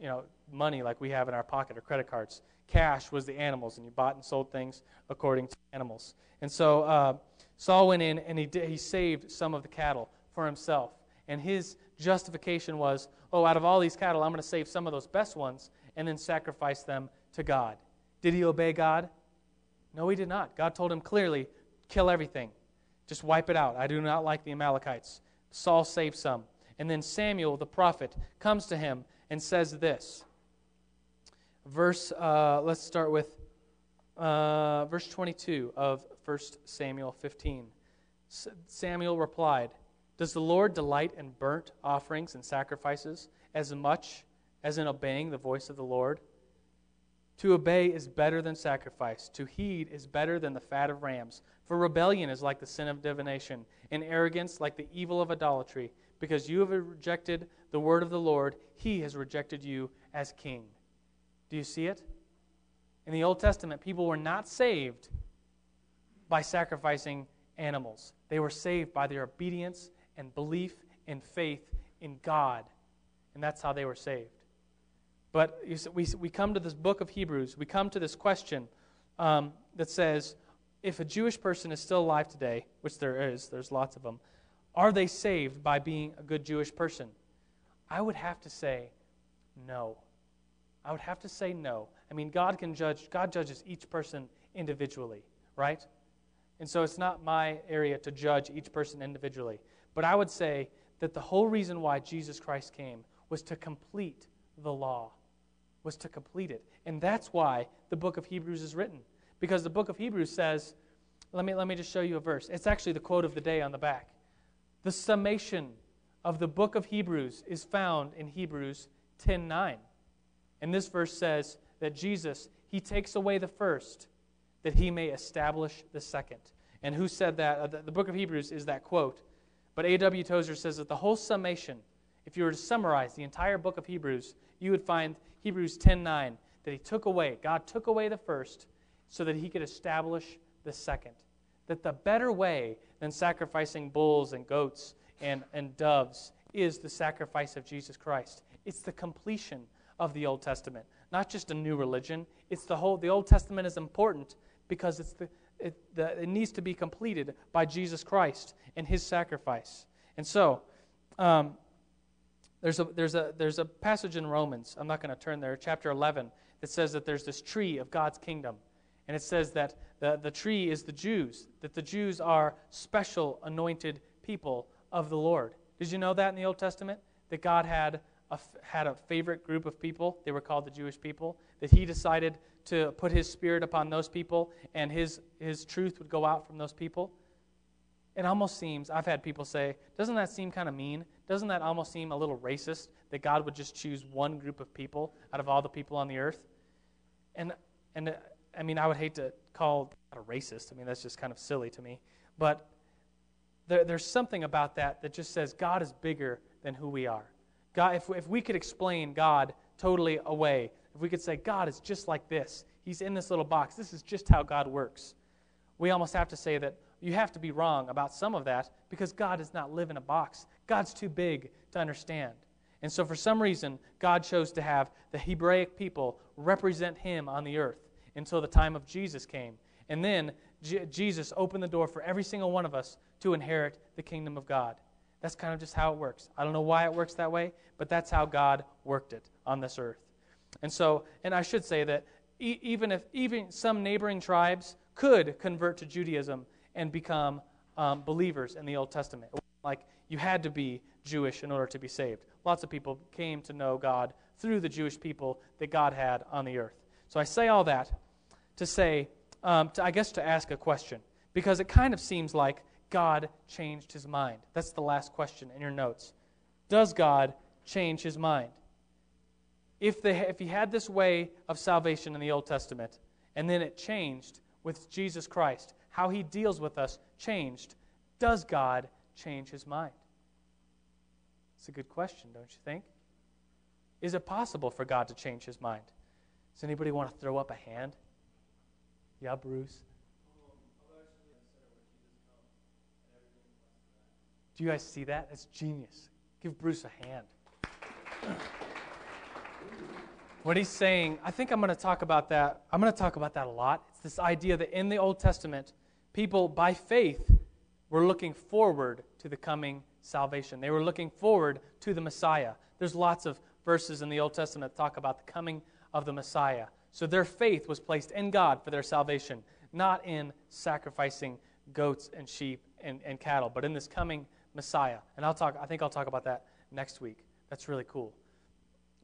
you know, money like we have in our pocket or credit cards. Cash was the animals, and you bought and sold things according to animals. And so uh, Saul went in and he, did, he saved some of the cattle for himself. And his justification was, oh, out of all these cattle, I'm going to save some of those best ones and then sacrifice them to God. Did he obey God? No, he did not. God told him clearly, kill everything. Just wipe it out. I do not like the Amalekites. Saul saved some. And then Samuel, the prophet, comes to him and says this. Verse, uh, let's start with uh, verse 22 of 1 Samuel 15. S- Samuel replied, Does the Lord delight in burnt offerings and sacrifices as much as in obeying the voice of the Lord? To obey is better than sacrifice. To heed is better than the fat of rams. For rebellion is like the sin of divination, and arrogance like the evil of idolatry. Because you have rejected the word of the Lord, he has rejected you as king. Do you see it? In the Old Testament, people were not saved by sacrificing animals, they were saved by their obedience and belief and faith in God. And that's how they were saved. But we, we come to this book of Hebrews, we come to this question um, that says if a Jewish person is still alive today, which there is, there's lots of them, are they saved by being a good Jewish person? I would have to say no. I would have to say no. I mean, God can judge, God judges each person individually, right? And so it's not my area to judge each person individually. But I would say that the whole reason why Jesus Christ came was to complete the law was to complete it. And that's why the book of Hebrews is written. Because the book of Hebrews says, let me, let me just show you a verse. It's actually the quote of the day on the back. The summation of the book of Hebrews is found in Hebrews 10:9. And this verse says that Jesus, he takes away the first that he may establish the second. And who said that? Uh, the, book of Hebrews is that quote. But A.W. Tozer says that the whole summation, if you were to summarize the entire book of Hebrews, you would find Hebrews 10:9 that he took away, God took away the first so that he could establish the second. That the better way than sacrificing bulls and goats and, and doves is the sacrifice of Jesus Christ. It's the completion of the Old Testament, not just a new religion. It's the whole the Old Testament is important because it's the it, the, it needs to be completed by Jesus Christ and his sacrifice. And so, um, there's a, there's, a, there's a passage in Romans, I'm not going to turn there, chapter 11, that says that there's this tree of God's kingdom. And it says that the, the tree is the Jews, that the Jews are special anointed people of the Lord. Did you know that in the Old Testament? That God had a, had a favorite group of people. They were called the Jewish people. That He decided to put His Spirit upon those people, and His, his truth would go out from those people. It almost seems, I've had people say, doesn't that seem kind of mean? Doesn't that almost seem a little racist that God would just choose one group of people out of all the people on the earth? And, and I mean, I would hate to call God a racist. I mean, that's just kind of silly to me. But there, there's something about that that just says God is bigger than who we are. God, if, if we could explain God totally away, if we could say God is just like this, He's in this little box, this is just how God works, we almost have to say that you have to be wrong about some of that because God does not live in a box. God's too big to understand. And so, for some reason, God chose to have the Hebraic people represent Him on the earth until the time of Jesus came. And then J- Jesus opened the door for every single one of us to inherit the kingdom of God. That's kind of just how it works. I don't know why it works that way, but that's how God worked it on this earth. And so, and I should say that e- even if even some neighboring tribes could convert to Judaism and become um, believers in the Old Testament. Like, you had to be Jewish in order to be saved. Lots of people came to know God through the Jewish people that God had on the earth. So I say all that to say, um, to, I guess, to ask a question, because it kind of seems like God changed his mind. That's the last question in your notes. Does God change his mind? If, they, if he had this way of salvation in the Old Testament, and then it changed with Jesus Christ, how he deals with us changed, does God change his mind? It's a good question, don't you think? Is it possible for God to change his mind? Does anybody want to throw up a hand? Yeah, Bruce. Do you guys see that? That's genius. Give Bruce a hand. What he's saying, I think I'm going to talk about that. I'm going to talk about that a lot. It's this idea that in the Old Testament, people by faith were looking forward to the coming salvation. They were looking forward to the Messiah. There's lots of verses in the Old Testament that talk about the coming of the Messiah. So their faith was placed in God for their salvation, not in sacrificing goats and sheep and, and cattle, but in this coming Messiah. And I'll talk, I think I'll talk about that next week. That's really cool.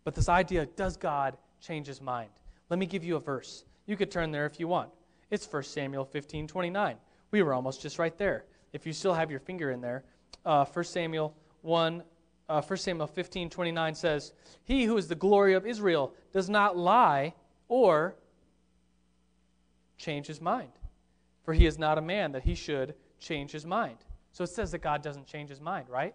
But this idea, does God change his mind? Let me give you a verse. You could turn there if you want. It's 1 Samuel 15 29. We were almost just right there. If you still have your finger in there, uh, 1 Samuel 1, uh, 1 Samuel 15 29 says, He who is the glory of Israel does not lie or change his mind. For he is not a man that he should change his mind. So it says that God doesn't change his mind, right?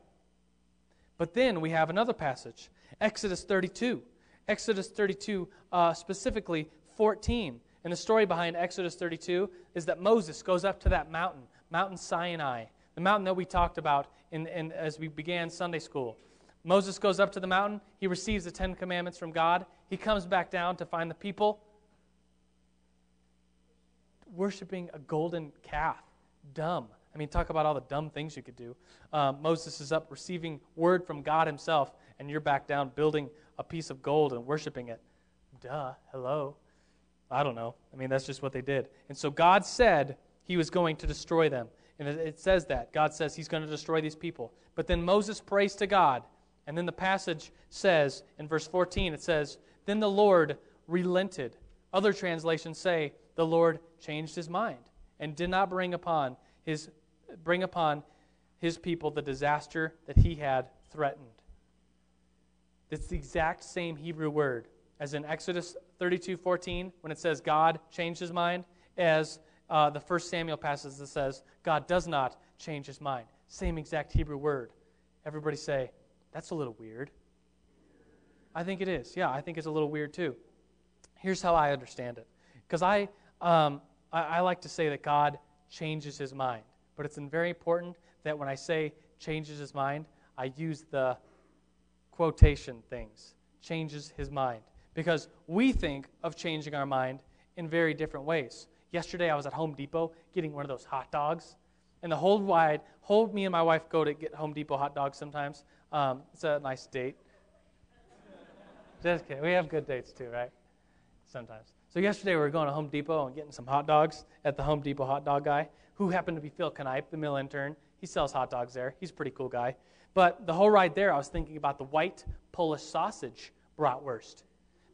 But then we have another passage, Exodus 32. Exodus 32, uh, specifically 14. And the story behind Exodus 32 is that Moses goes up to that mountain, Mountain Sinai, the mountain that we talked about in, in, as we began Sunday school. Moses goes up to the mountain. He receives the Ten Commandments from God. He comes back down to find the people worshiping a golden calf. Dumb. I mean, talk about all the dumb things you could do. Um, Moses is up receiving word from God himself, and you're back down building a piece of gold and worshiping it. Duh. Hello. I don't know. I mean, that's just what they did. And so God said he was going to destroy them. And it says that. God says he's going to destroy these people. But then Moses prays to God. And then the passage says, in verse 14, it says, Then the Lord relented. Other translations say, The Lord changed his mind and did not bring upon his, bring upon his people the disaster that he had threatened. It's the exact same Hebrew word as in Exodus 32 14, when it says God changed his mind, as uh, the first Samuel passage that says God does not change his mind. Same exact Hebrew word. Everybody say, that's a little weird. I think it is. Yeah, I think it's a little weird too. Here's how I understand it. Because I, um, I, I like to say that God changes his mind. But it's very important that when I say changes his mind, I use the quotation things. Changes his mind. Because we think of changing our mind in very different ways. Yesterday, I was at Home Depot getting one of those hot dogs. And the whole wide, whole me and my wife go to get Home Depot hot dogs sometimes. Um, it's a nice date. Just kidding. We have good dates too, right? Sometimes. So yesterday we were going to Home Depot and getting some hot dogs at the Home Depot hot dog guy, who happened to be Phil Knipe, the mill intern. He sells hot dogs there. He's a pretty cool guy. But the whole ride there, I was thinking about the white Polish sausage bratwurst.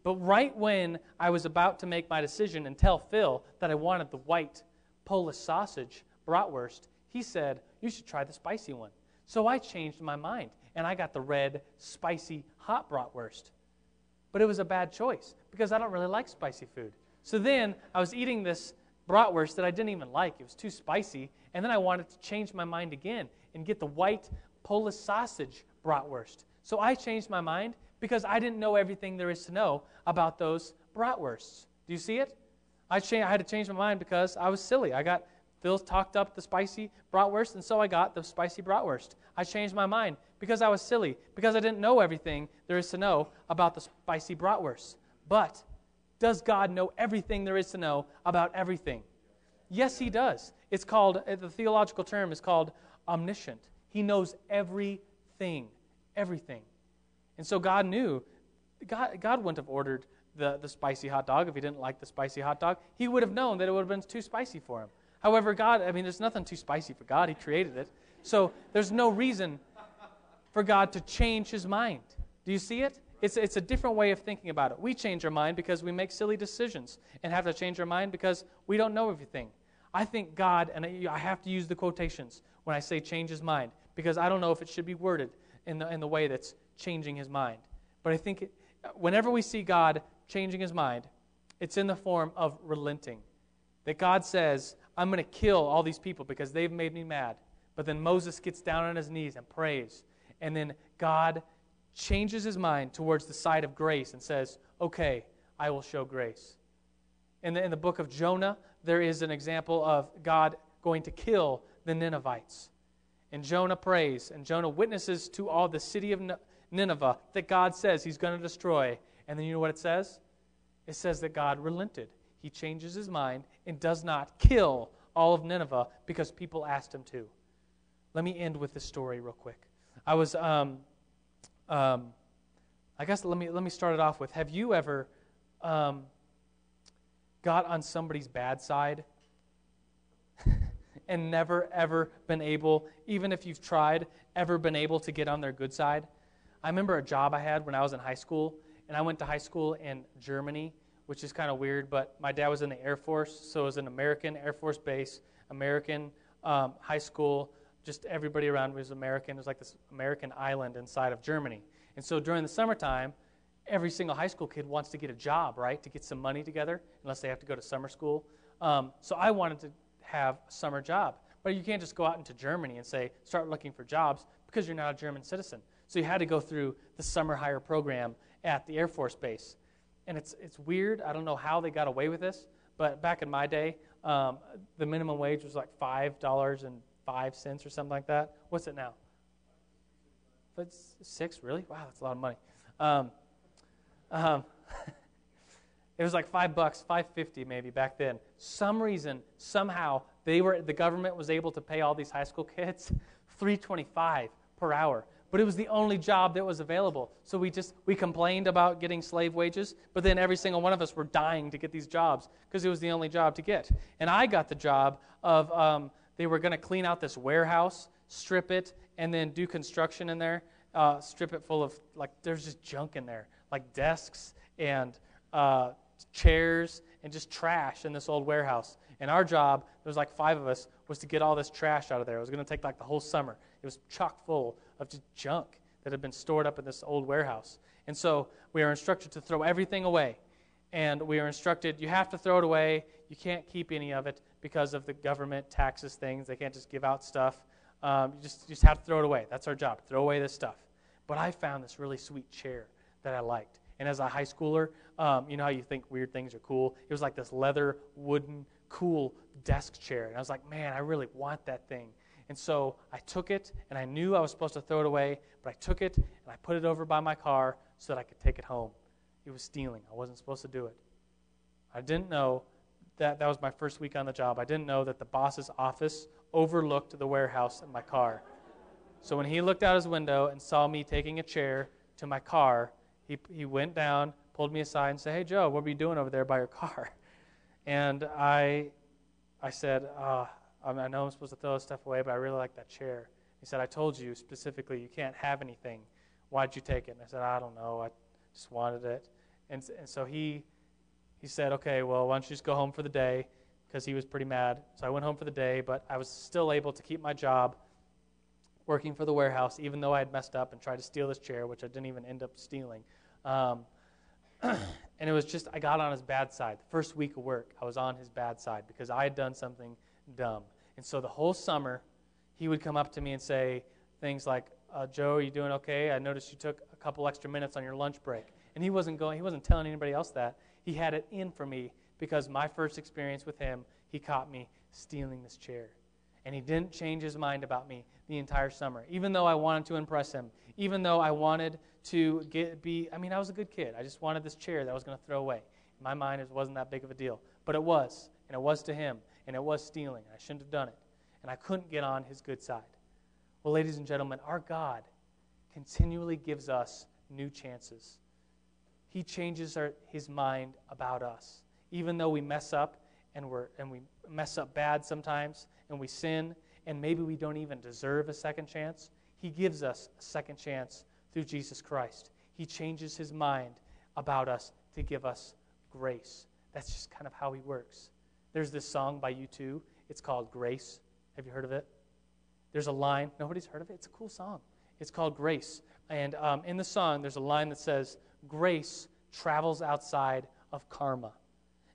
But right when I was about to make my decision and tell Phil that I wanted the white Polish sausage bratwurst, he said, You should try the spicy one. So I changed my mind and I got the red, spicy, hot bratwurst. But it was a bad choice because I don't really like spicy food. So then I was eating this bratwurst that I didn't even like. It was too spicy. And then I wanted to change my mind again and get the white Polish sausage bratwurst. So I changed my mind because I didn't know everything there is to know about those bratwursts. Do you see it? I, cha- I had to change my mind because I was silly. I got Phil talked up the spicy bratwurst, and so I got the spicy bratwurst. I changed my mind because I was silly, because I didn't know everything there is to know about the spicy bratwurst. But does God know everything there is to know about everything? Yes, He does. It's called, uh, the theological term is called omniscient. He knows everything. Everything. And so God knew, God, God wouldn't have ordered the, the spicy hot dog if he didn't like the spicy hot dog. He would have known that it would have been too spicy for him. However, God, I mean, there's nothing too spicy for God. He created it. So there's no reason for God to change his mind. Do you see it? It's, it's a different way of thinking about it. We change our mind because we make silly decisions and have to change our mind because we don't know everything. I think God, and I have to use the quotations when I say change his mind because I don't know if it should be worded in the, in the way that's changing his mind. But I think it, whenever we see God changing his mind, it's in the form of relenting. That God says, I'm going to kill all these people because they've made me mad. But then Moses gets down on his knees and prays. And then God changes his mind towards the side of grace and says, Okay, I will show grace. In the, in the book of Jonah, there is an example of God going to kill the Ninevites. And Jonah prays, and Jonah witnesses to all the city of Nineveh that God says he's going to destroy. And then you know what it says? It says that God relented. He changes his mind and does not kill all of Nineveh because people asked him to. Let me end with this story real quick. I was, um, um, I guess let me, let me start it off with Have you ever um, got on somebody's bad side and never, ever been able, even if you've tried, ever been able to get on their good side? I remember a job I had when I was in high school, and I went to high school in Germany, which is kind of weird, but my dad was in the Air Force, so it was an American Air Force base, American um, high school just everybody around was American. It was like this American island inside of Germany. And so during the summertime, every single high school kid wants to get a job, right? To get some money together, unless they have to go to summer school. Um, so I wanted to have a summer job. But you can't just go out into Germany and say, start looking for jobs because you're not a German citizen. So you had to go through the summer hire program at the Air Force Base. And it's, it's weird. I don't know how they got away with this. But back in my day, um, the minimum wage was like $5 and five cents or something like that. What's it now? But six, really? Wow, that's a lot of money. Um, um, it was like five bucks, five fifty maybe back then. Some reason, somehow, they were the government was able to pay all these high school kids three twenty-five per hour. But it was the only job that was available. So we just we complained about getting slave wages, but then every single one of us were dying to get these jobs because it was the only job to get. And I got the job of um, they were going to clean out this warehouse, strip it, and then do construction in there. Uh, strip it full of, like, there's just junk in there, like desks and uh, chairs and just trash in this old warehouse. And our job, there was like five of us, was to get all this trash out of there. It was going to take like the whole summer. It was chock full of just junk that had been stored up in this old warehouse. And so we are instructed to throw everything away. And we are instructed, you have to throw it away. You can't keep any of it because of the government taxes things. They can't just give out stuff. Um, you just, just have to throw it away. That's our job. Throw away this stuff. But I found this really sweet chair that I liked. And as a high schooler, um, you know how you think weird things are cool? It was like this leather, wooden, cool desk chair. And I was like, man, I really want that thing. And so I took it, and I knew I was supposed to throw it away, but I took it and I put it over by my car so that I could take it home. It was stealing. I wasn't supposed to do it. I didn't know that that was my first week on the job. I didn't know that the boss's office overlooked the warehouse and my car. So when he looked out his window and saw me taking a chair to my car, he, he went down, pulled me aside, and said, Hey, Joe, what are you doing over there by your car? And I, I said, uh, I know I'm supposed to throw this stuff away, but I really like that chair. He said, I told you specifically you can't have anything. Why'd you take it? And I said, I don't know. I just wanted it. And, and so he he said, okay, well, why don't you just go home for the day? Because he was pretty mad. So I went home for the day, but I was still able to keep my job working for the warehouse, even though I had messed up and tried to steal this chair, which I didn't even end up stealing. Um, and it was just, I got on his bad side. The first week of work, I was on his bad side because I had done something dumb. And so the whole summer, he would come up to me and say things like, uh, Joe, are you doing okay? I noticed you took a couple extra minutes on your lunch break. And he wasn't going, he wasn't telling anybody else that. He had it in for me because my first experience with him, he caught me stealing this chair. And he didn't change his mind about me the entire summer, even though I wanted to impress him, even though I wanted to get, be, I mean, I was a good kid. I just wanted this chair that I was going to throw away. In my mind, it wasn't that big of a deal. But it was, and it was to him, and it was stealing. I shouldn't have done it. And I couldn't get on his good side. Well, ladies and gentlemen, our God continually gives us new chances. He changes our, his mind about us. Even though we mess up and, we're, and we mess up bad sometimes and we sin and maybe we don't even deserve a second chance, He gives us a second chance through Jesus Christ. He changes His mind about us to give us grace. That's just kind of how He works. There's this song by U2. It's called Grace. Have you heard of it? There's a line. Nobody's heard of it? It's a cool song. It's called Grace. And um, in the song, there's a line that says, Grace travels outside of karma.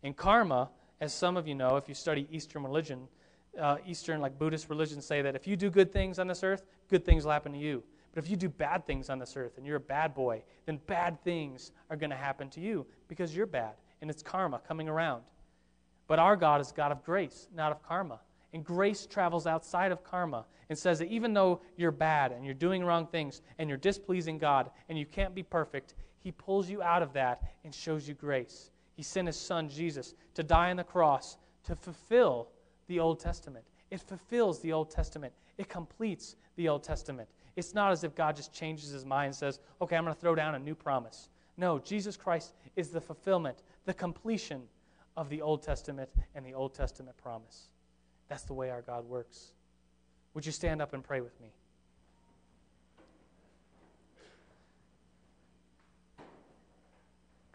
And karma, as some of you know, if you study Eastern religion, uh, Eastern, like Buddhist religions, say that if you do good things on this earth, good things will happen to you. But if you do bad things on this earth and you're a bad boy, then bad things are going to happen to you because you're bad. And it's karma coming around. But our God is God of grace, not of karma. And grace travels outside of karma and says that even though you're bad and you're doing wrong things and you're displeasing God and you can't be perfect, He pulls you out of that and shows you grace. He sent His Son, Jesus, to die on the cross to fulfill the Old Testament. It fulfills the Old Testament, it completes the Old Testament. It's not as if God just changes His mind and says, okay, I'm going to throw down a new promise. No, Jesus Christ is the fulfillment, the completion of the Old Testament and the Old Testament promise. That's the way our God works. Would you stand up and pray with me?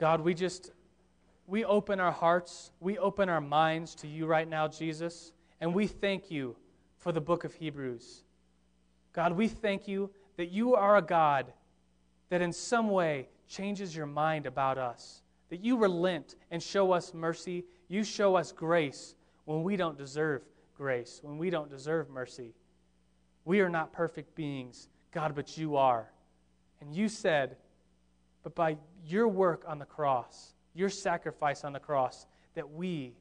God, we just we open our hearts, we open our minds to you right now, Jesus, and we thank you for the book of Hebrews. God, we thank you that you are a God that in some way changes your mind about us, that you relent and show us mercy, you show us grace when we don't deserve grace, when we don't deserve mercy. We are not perfect beings, God, but you are. And you said, but by your work on the cross, your sacrifice on the cross, that we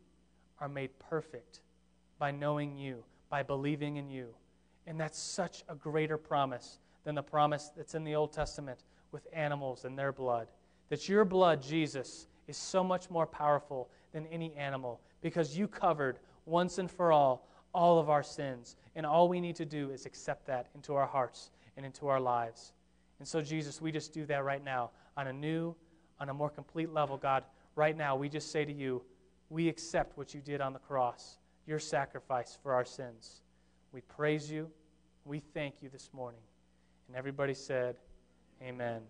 are made perfect by knowing you, by believing in you. And that's such a greater promise than the promise that's in the Old Testament with animals and their blood. That your blood, Jesus, is so much more powerful than any animal because you covered once and for all all of our sins. And all we need to do is accept that into our hearts and into our lives. And so, Jesus, we just do that right now on a new, on a more complete level, God. Right now, we just say to you, we accept what you did on the cross, your sacrifice for our sins. We praise you. We thank you this morning. And everybody said, Amen.